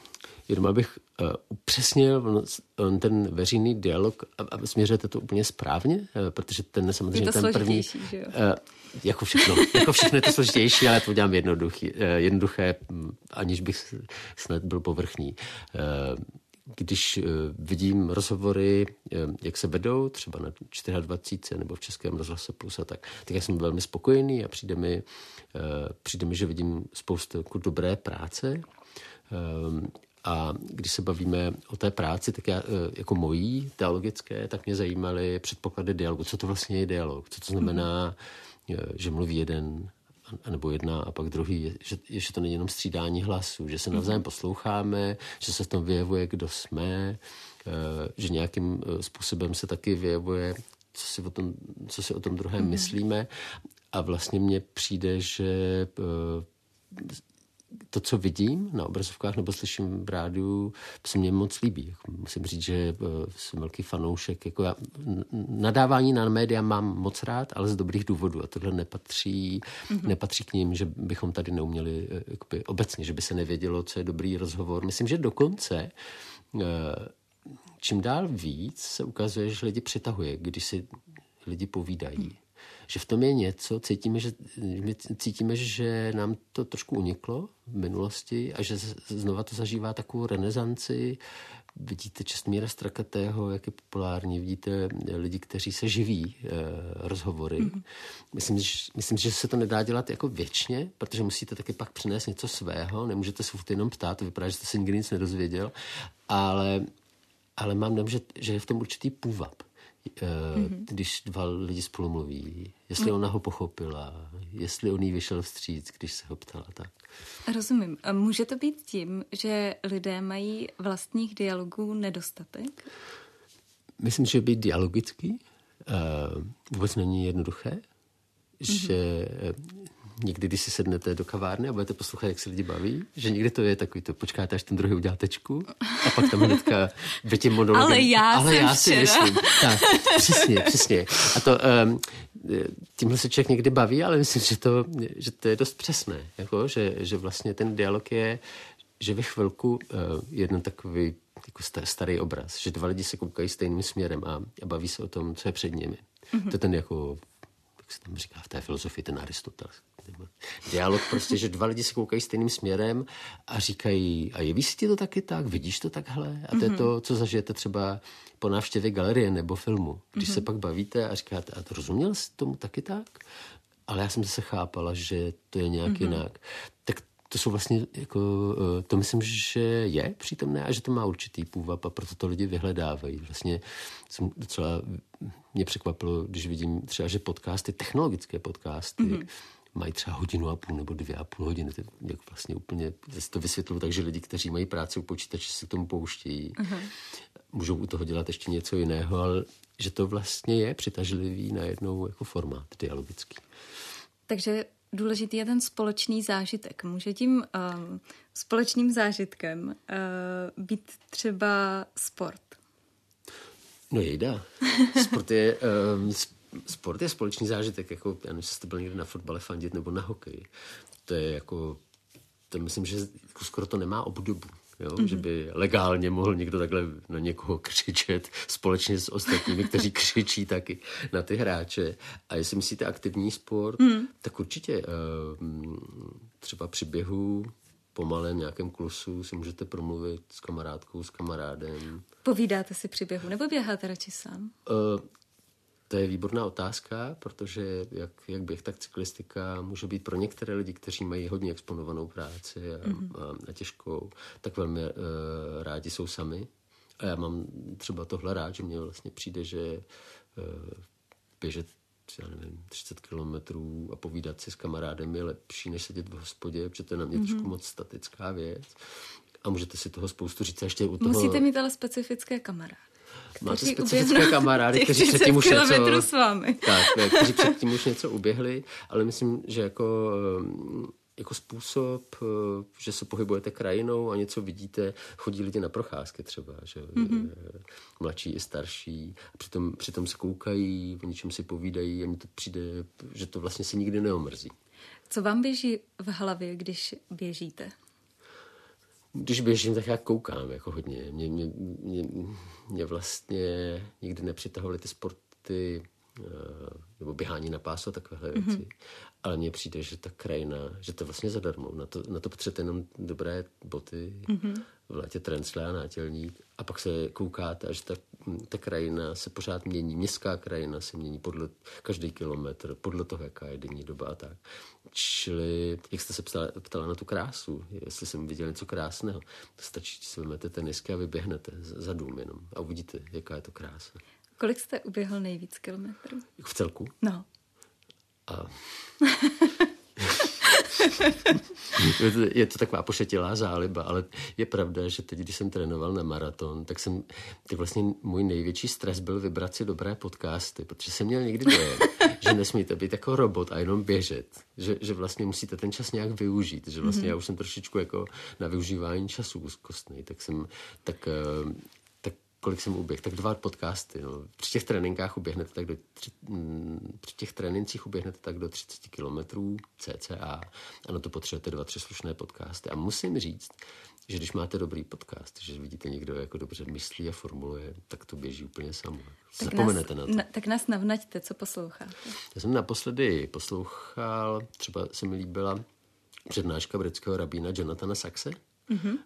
jenom abych uh, upřesnil ten veřejný dialog a, směřujete to úplně správně, uh, protože ten samozřejmě je to ten první... Že jo? Uh, jako všechno. jako všechno je to složitější, ale to udělám jednoduchý, jednoduché, aniž bych snad byl povrchní. Když vidím rozhovory, jak se vedou, třeba na 24 nebo v Českém rozhlase Plus a tak, tak já jsem velmi spokojený a přijde mi, přijde mi že vidím spoustu jako dobré práce A když se bavíme o té práci, tak já, jako mojí teologické, tak mě zajímaly předpoklady dialogu. Co to vlastně je dialog? Co to znamená, že mluví jeden nebo jedna a pak druhý, že, že to není jenom střídání hlasu, že se navzájem posloucháme, že se v tom vyjevuje, kdo jsme, že nějakým způsobem se taky vyjevuje co si o tom, co si o tom druhém mm. myslíme. A vlastně mně přijde, že eh, to, co vidím na obrazovkách nebo slyším v rádiu, se mně moc líbí. Jako musím říct, že eh, jsem velký fanoušek. Jako já, nadávání na média mám moc rád, ale z dobrých důvodů. A tohle nepatří, mm-hmm. nepatří k ním, že bychom tady neuměli eh, jakoby, obecně, že by se nevědělo, co je dobrý rozhovor. Myslím, že dokonce čím dál víc se ukazuje, že lidi přitahuje, když si lidi povídají. Hmm. Že v tom je něco, cítíme že, my cítíme, že nám to trošku uniklo v minulosti a že znova to zažívá takovou renesanci. Vidíte Čestmíra Strakatého, jak je populární, vidíte lidi, kteří se živí eh, rozhovory. Mm-hmm. Myslím, že, myslím, že se to nedá dělat jako věčně, protože musíte taky pak přinést něco svého, nemůžete se furt jenom ptát, to vypadá, že jste se nikdy nic nedozvěděl, ale ale mám dojem, že, že je v tom určitý půvab. Mm-hmm. Když dva lidi spolu mluví, jestli mm. ona ho pochopila, jestli on jí vyšel vstříc, když se ho ptala tak. Rozumím. A může to být tím, že lidé mají vlastních dialogů nedostatek? Myslím, že být dialogický uh, vůbec není jednoduché, mm-hmm. že někdy, když si sednete do kavárny a budete poslouchat, jak se lidi baví, že někdy to je takový to, počkáte, až ten druhý udělá tečku a pak tam hnedka vy tím monologem. Ale já Ale jsem já si myslím. Tak, přesně, přesně. A to, um, tímhle se člověk někdy baví, ale myslím, že to, že to je dost přesné. Jako, že, že vlastně ten dialog je, že ve chvilku uh, jeden takový jako starý obraz, že dva lidi se koukají stejným směrem a, a baví se o tom, co je před nimi. Mm-hmm. To je ten jako, jak se tam říká v té filozofii, ten Aristoteles dialog prostě, že dva lidi se koukají stejným směrem a říkají, a jeví si ti to taky tak, vidíš to takhle? A to je mhm. to, co zažijete třeba po návštěvě galerie nebo filmu. Když mm-hmm. se pak bavíte a říkáte, a to rozuměl jsi tomu taky tak? Ale já jsem se chápala, že to je nějak mm-hmm. jinak. Tak to jsou vlastně, jako, eh, to myslím, že je přítomné a že to má určitý půvab a proto to lidi vyhledávají. Vlastně jsem docela, mě překvapilo, když vidím třeba, že podcasty, technologické podcasty, mm-hmm mají třeba hodinu a půl nebo dvě a půl hodiny. To jak vlastně úplně to vysvětluju tak, že lidi, kteří mají práci u počítače, se k tomu pouštějí. Uh-huh. Můžou u toho dělat ještě něco jiného, ale že to vlastně je přitažlivý na jednou jako formát dialogický. Takže důležitý je ten společný zážitek. Může tím um, společným zážitkem uh, být třeba sport? No jejda. *laughs* Sport je, um, sport je společný zážitek, jako, já nevím, jestli jste byl někdy na fotbale fandit nebo na hokej. To je jako, to myslím, že jako skoro to nemá obdobu. Jo? Mm-hmm. Že by legálně mohl někdo takhle na někoho křičet společně s ostatními, kteří *laughs* křičí taky na ty hráče. A jestli myslíte aktivní sport, mm. tak určitě uh, třeba při běhu po malém nějakém klusu si můžete promluvit s kamarádkou, s kamarádem. Povídáte si při běhu nebo běháte radši sám? Uh, to je výborná otázka, protože jak, jak běh, tak cyklistika může být pro některé lidi, kteří mají hodně exponovanou práci a, mm-hmm. a, a těžkou, tak velmi uh, rádi jsou sami. A já mám třeba tohle rád, že mně vlastně přijde, že uh, běžet já nevím, 30 kilometrů a povídat si s kamarádem je lepší, než sedět v hospodě, protože to je na mě mm-hmm. trošku moc statická věc. A můžete si toho spoustu říct a ještě u toho... Musíte mít ale specifické kamarády. Máte specifické kamarády, kteří předtím už něco... s vámi. Tak, kteří předtím už něco uběhli, ale myslím, že jako jako způsob, že se pohybujete krajinou a něco vidíte, chodí lidi na procházky třeba, že mm-hmm. mladší i starší, a přitom, přitom se koukají, o něčem si povídají a mně to přijde, že to vlastně se nikdy neomrzí. Co vám běží v hlavě, když běžíte? Když běžím, tak já koukám jako hodně. Mě, mě, mě, mě vlastně nikdy nepřitahovaly ty sporty nebo běhání na pásu a takovéhle mm-hmm. věci. Ale mně přijde, že ta krajina, že to vlastně zadarmo. Na to, na to potřebujete jenom dobré boty, mm-hmm. v létě trencle a nátělník a pak se koukáte a že ta, ta krajina se pořád mění, městská krajina se mění podle každý kilometr, podle toho, jaká je denní doba a tak. Čili, jak jste se ptala, ptala na tu krásu, jestli jsem viděl něco krásného, to stačí, že si vezmete tenisky a vyběhnete za dům jenom a uvidíte, jaká je to krása. Kolik jste uběhl nejvíc kilometrů? V celku? No. A... *laughs* je to taková pošetilá záliba, ale je pravda, že teď, když jsem trénoval na maraton, tak jsem, tak vlastně můj největší stres byl vybrat si dobré podcasty, protože jsem měl někdy dojem, že nesmíte být jako robot a jenom běžet, že, že vlastně musíte ten čas nějak využít, že vlastně mm-hmm. já už jsem trošičku jako na využívání času úzkostný, tak jsem, tak eh, kolik jsem uběh, tak dva podcasty. No. Při těch tréninkách uběhnete tak do, tři, mm, při těch trénincích uběhnete tak do 30 kilometrů cca a na to potřebujete dva, tři slušné podcasty. A musím říct, že když máte dobrý podcast, že vidíte někdo jako dobře myslí a formuluje, tak to běží úplně samo. Tak Zapomenete nás, na to. Na, tak nás navnaďte, co posloucháte. Já jsem naposledy poslouchal, třeba se mi líbila přednáška britského rabína Jonathana Saxe, mm-hmm.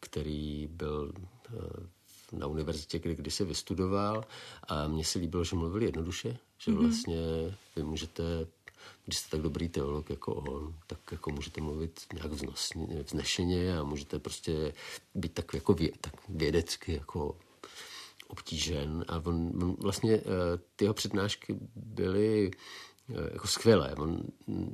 který byl na univerzitě, kde kdysi vystudoval a mně se líbilo, že mluvil jednoduše, že mm-hmm. vlastně vy můžete, když jste tak dobrý teolog jako on, tak jako můžete mluvit nějak vznosně, vznešeně a můžete prostě být tak jako vě, tak vědecky jako obtížen a on, on vlastně eh, ty jeho přednášky byly jako skvělé. On,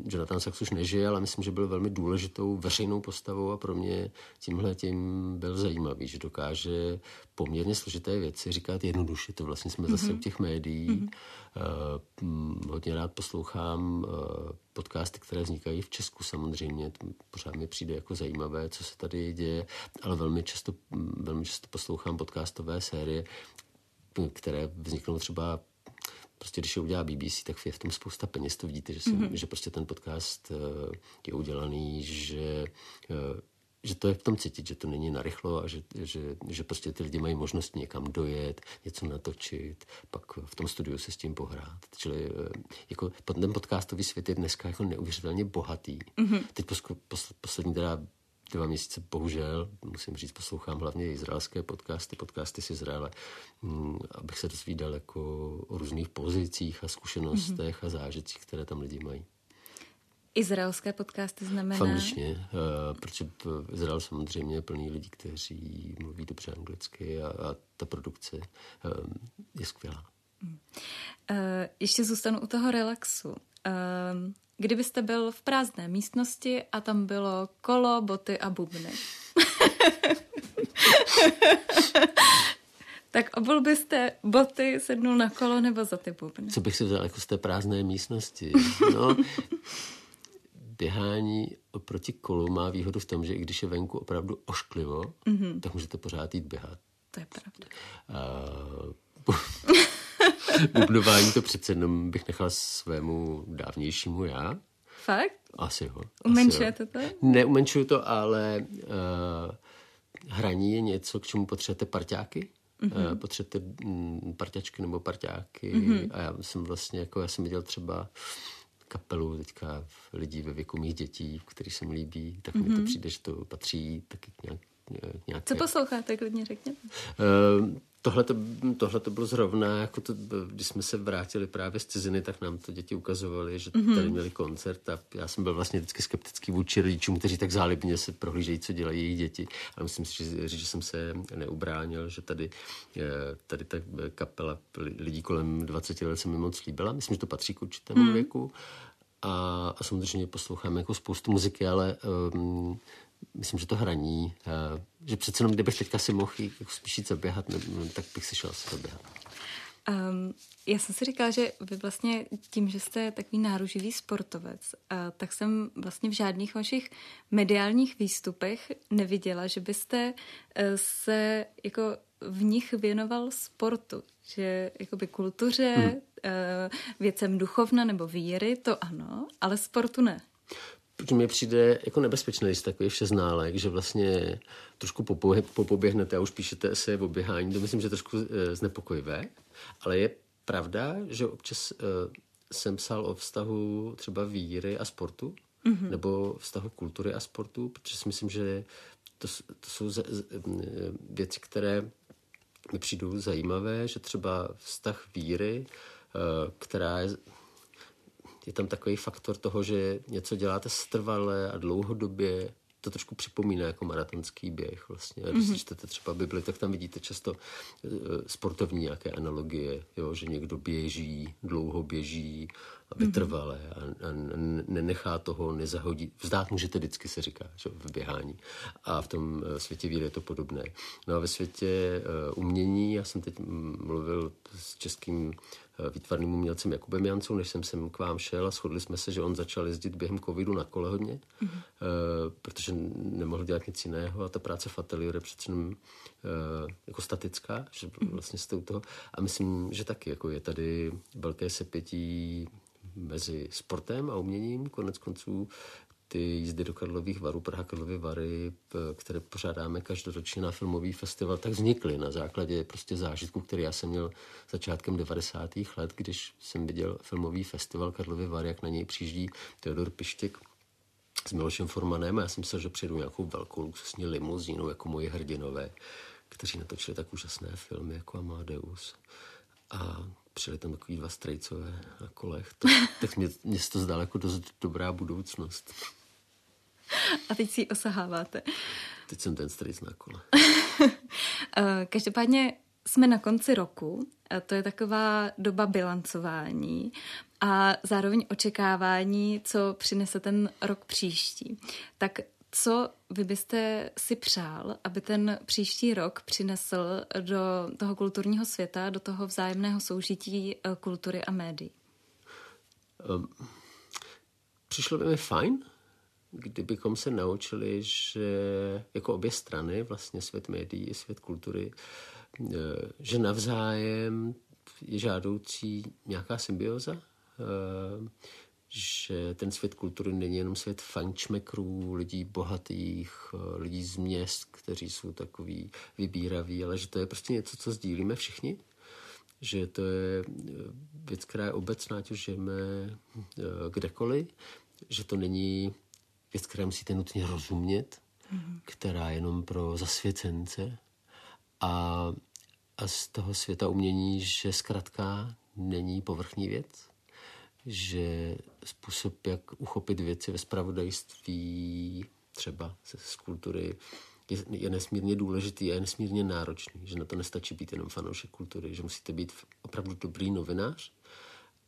Jonathan Sachs už nežije, ale myslím, že byl velmi důležitou veřejnou postavou a pro mě tímhle tím byl zajímavý, že dokáže poměrně složité věci říkat jednoduše. To vlastně jsme mm-hmm. zase u těch médií. Mm-hmm. Uh, hodně rád poslouchám uh, podcasty, které vznikají v Česku samozřejmě. To pořád mi přijde jako zajímavé, co se tady děje, ale velmi často, velmi často poslouchám podcastové série, které vzniknou třeba prostě když je udělá BBC, tak je v tom spousta peněz, to vidíte, že, si, mm-hmm. že prostě ten podcast uh, je udělaný, že uh, že to je v tom cítit, že to není narychlo a že, že, že prostě ty lidi mají možnost někam dojet, něco natočit, pak v tom studiu se s tím pohrát. Čili eh, jako ten podcastový svět je dneska jako neuvěřitelně bohatý. Mm-hmm. Teď pos, pos, poslední teda dva měsíce bohužel, musím říct, poslouchám hlavně izraelské podcasty, podcasty z Izraele, mm, abych se dozvídal jako o různých pozicích a zkušenostech mm-hmm. a zážitcích, které tam lidi mají. Izraelské podcasty znamená? V angličtině, uh, protože Izrael samozřejmě je plný lidí, kteří mluví dobře anglicky a, a ta produkce uh, je skvělá. Uh, ještě zůstanu u toho relaxu. Kdybyste byl v prázdné místnosti a tam bylo kolo, boty a bubny. *laughs* tak obul byste boty, sednul na kolo nebo za ty bubny? Co bych si vzal jako z té prázdné místnosti? No, běhání oproti kolu má výhodu v tom, že i když je venku opravdu ošklivo, mm-hmm. tak můžete pořád jít běhat. To je pravda. Uh, Bubnování to přece jenom bych nechal svému dávnějšímu já. Fakt? Asi jo. Umenšujete to? Neumenšuju to, ale uh, hraní je něco, k čemu potřebujete parťáky. Mm-hmm. Uh, potřebujete um, parťačky nebo parťáky. Mm-hmm. A já jsem vlastně, jako já jsem viděl třeba kapelu teďka lidí ve věku mých dětí, který se mi líbí, tak mm-hmm. mi to mhm. přijde, že to patří taky nějak, nějaké... Co posloucháte, klidně řekněte. Uh, Tohle to, tohle to bylo zrovna, jako to, když jsme se vrátili právě z ciziny, tak nám to děti ukazovali, že mm-hmm. tady měli koncert a já jsem byl vlastně vždycky skeptický vůči rodičům, kteří tak zálibně se prohlížejí, co dělají jejich děti. A myslím si, že, že jsem se neubránil, že tady, eh, tady ta kapela lidí kolem 20 let se mi moc líbila. Myslím, že to patří k určitému mm. věku. A, a samozřejmě posloucháme jako spoustu muziky, ale um, myslím, že to hraní, uh, že přece jenom kdybych teďka si mohl jako spíš jít zaběhat, ne, tak bych si šel asi zaběhat. Um, já jsem si říkala, že vy vlastně tím, že jste takový náruživý sportovec, uh, tak jsem vlastně v žádných vašich mediálních výstupech neviděla, že byste uh, se jako v nich věnoval sportu, že jakoby kultuře, hmm. uh, věcem duchovna nebo víry, to ano, ale sportu ne protože mi přijde jako nebezpečné, když takový všeználek, že vlastně trošku popoběhnete a už píšete se o běhání, to myslím, že je trošku e, znepokojivé, ale je pravda, že občas e, jsem psal o vztahu třeba víry a sportu, mm-hmm. nebo vztahu kultury a sportu, protože si myslím, že to, to jsou z, z, věci, které mi přijdou zajímavé, že třeba vztah víry, eh, která je, je tam takový faktor toho, že něco děláte strvale a dlouhodobě, to trošku připomíná jako maratonský běh vlastně. Když mm-hmm. čtete třeba Bibli, tak tam vidíte často uh, sportovní nějaké analogie, jo, že někdo běží, dlouho běží a vytrvale a, a nenechá toho, nezahodí. Vzdát můžete vždycky, se říká, že, v běhání. A v tom uh, světě víry je to podobné. No a ve světě uh, umění, já jsem teď mluvil s českým Eh, výtvarným umělcem Jakubem Jancou, než jsem sem k vám šel a shodli jsme se, že on začal jezdit během covidu na kole hodně, mm-hmm. protože nemohl dělat nic jiného a ta práce v ateliéru je přece jenom eh, jako statická, že mm-hmm. vlastně jste u toho. A myslím, že taky jako je tady velké sepětí mezi sportem a uměním. Konec konců ty jízdy do Karlových varů, Praha Karlovy Vary, které pořádáme každoročně na filmový festival, tak vznikly na základě prostě zážitku, který já jsem měl začátkem 90. let, když jsem viděl filmový festival Karlovy Vary, jak na něj přijíždí Teodor Pištěk s Milošem Formanem a já jsem myslel, že přijedu nějakou velkou luxusní limuzínu jako moji hrdinové, kteří natočili tak úžasné filmy jako Amadeus. A přijeli tam takový dva strejcové na kolech. To, tak mě, mě to zdálo jako dost dobrá budoucnost. A teď si ji osaháváte. Teď jsem ten strýc na kole. *laughs* Eh, každopádně jsme na konci roku, a to je taková doba bilancování a zároveň očekávání, co přinese ten rok příští. Tak co vy byste si přál, aby ten příští rok přinesl do toho kulturního světa, do toho vzájemného soužití eh, kultury a médií? Um, přišlo by mi fajn, kdybychom se naučili, že jako obě strany, vlastně svět médií i svět kultury, eh, že navzájem je žádoucí nějaká symbioza, eh, že ten svět kultury není jenom svět fančmekrů, lidí bohatých, eh, lidí z měst, kteří jsou takový vybíraví, ale že to je prostě něco, co sdílíme všichni, že to je věc, která je obecná, ať už žijeme kdekoliv, že to není věc, které musíte nutně rozumět, mm-hmm. která je jenom pro zasvěcence a, a z toho světa umění, že zkrátka není povrchní věc, že způsob, jak uchopit věci ve spravodajství, třeba z kultury, je, je nesmírně důležitý a je nesmírně náročný, že na to nestačí být jenom fanoušek kultury, že musíte být opravdu dobrý novinář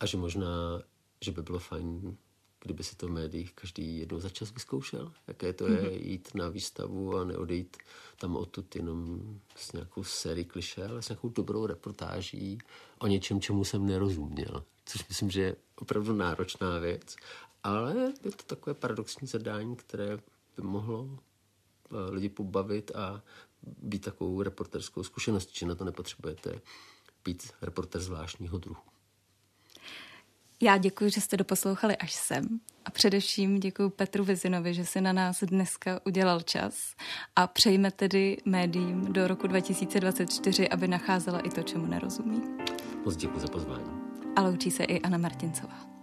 a že možná, že by bylo fajn kdyby si to v médiích každý jednou za čas vyzkoušel, jaké to je mm-hmm. jít na výstavu a neodejít tam odtud jenom s nějakou sérii kliše, ale s nějakou dobrou reportáží o něčem, čemu jsem nerozuměl. Což myslím, že je opravdu náročná věc, ale je to takové paradoxní zadání, které by mohlo eh, lidi pobavit a být takovou reporterskou zkušeností, že na to nepotřebujete být reporter zvláštního druhu. Já děkuji, že jste doposlouchali až sem a především děkuji Petru Vizinovi, že si na nás dneska udělal čas a přejme tedy médiím do roku 2024, aby nacházela i to, čemu nerozumí. Moc děkuji za pozvání. A loučí se i Anna Martincová.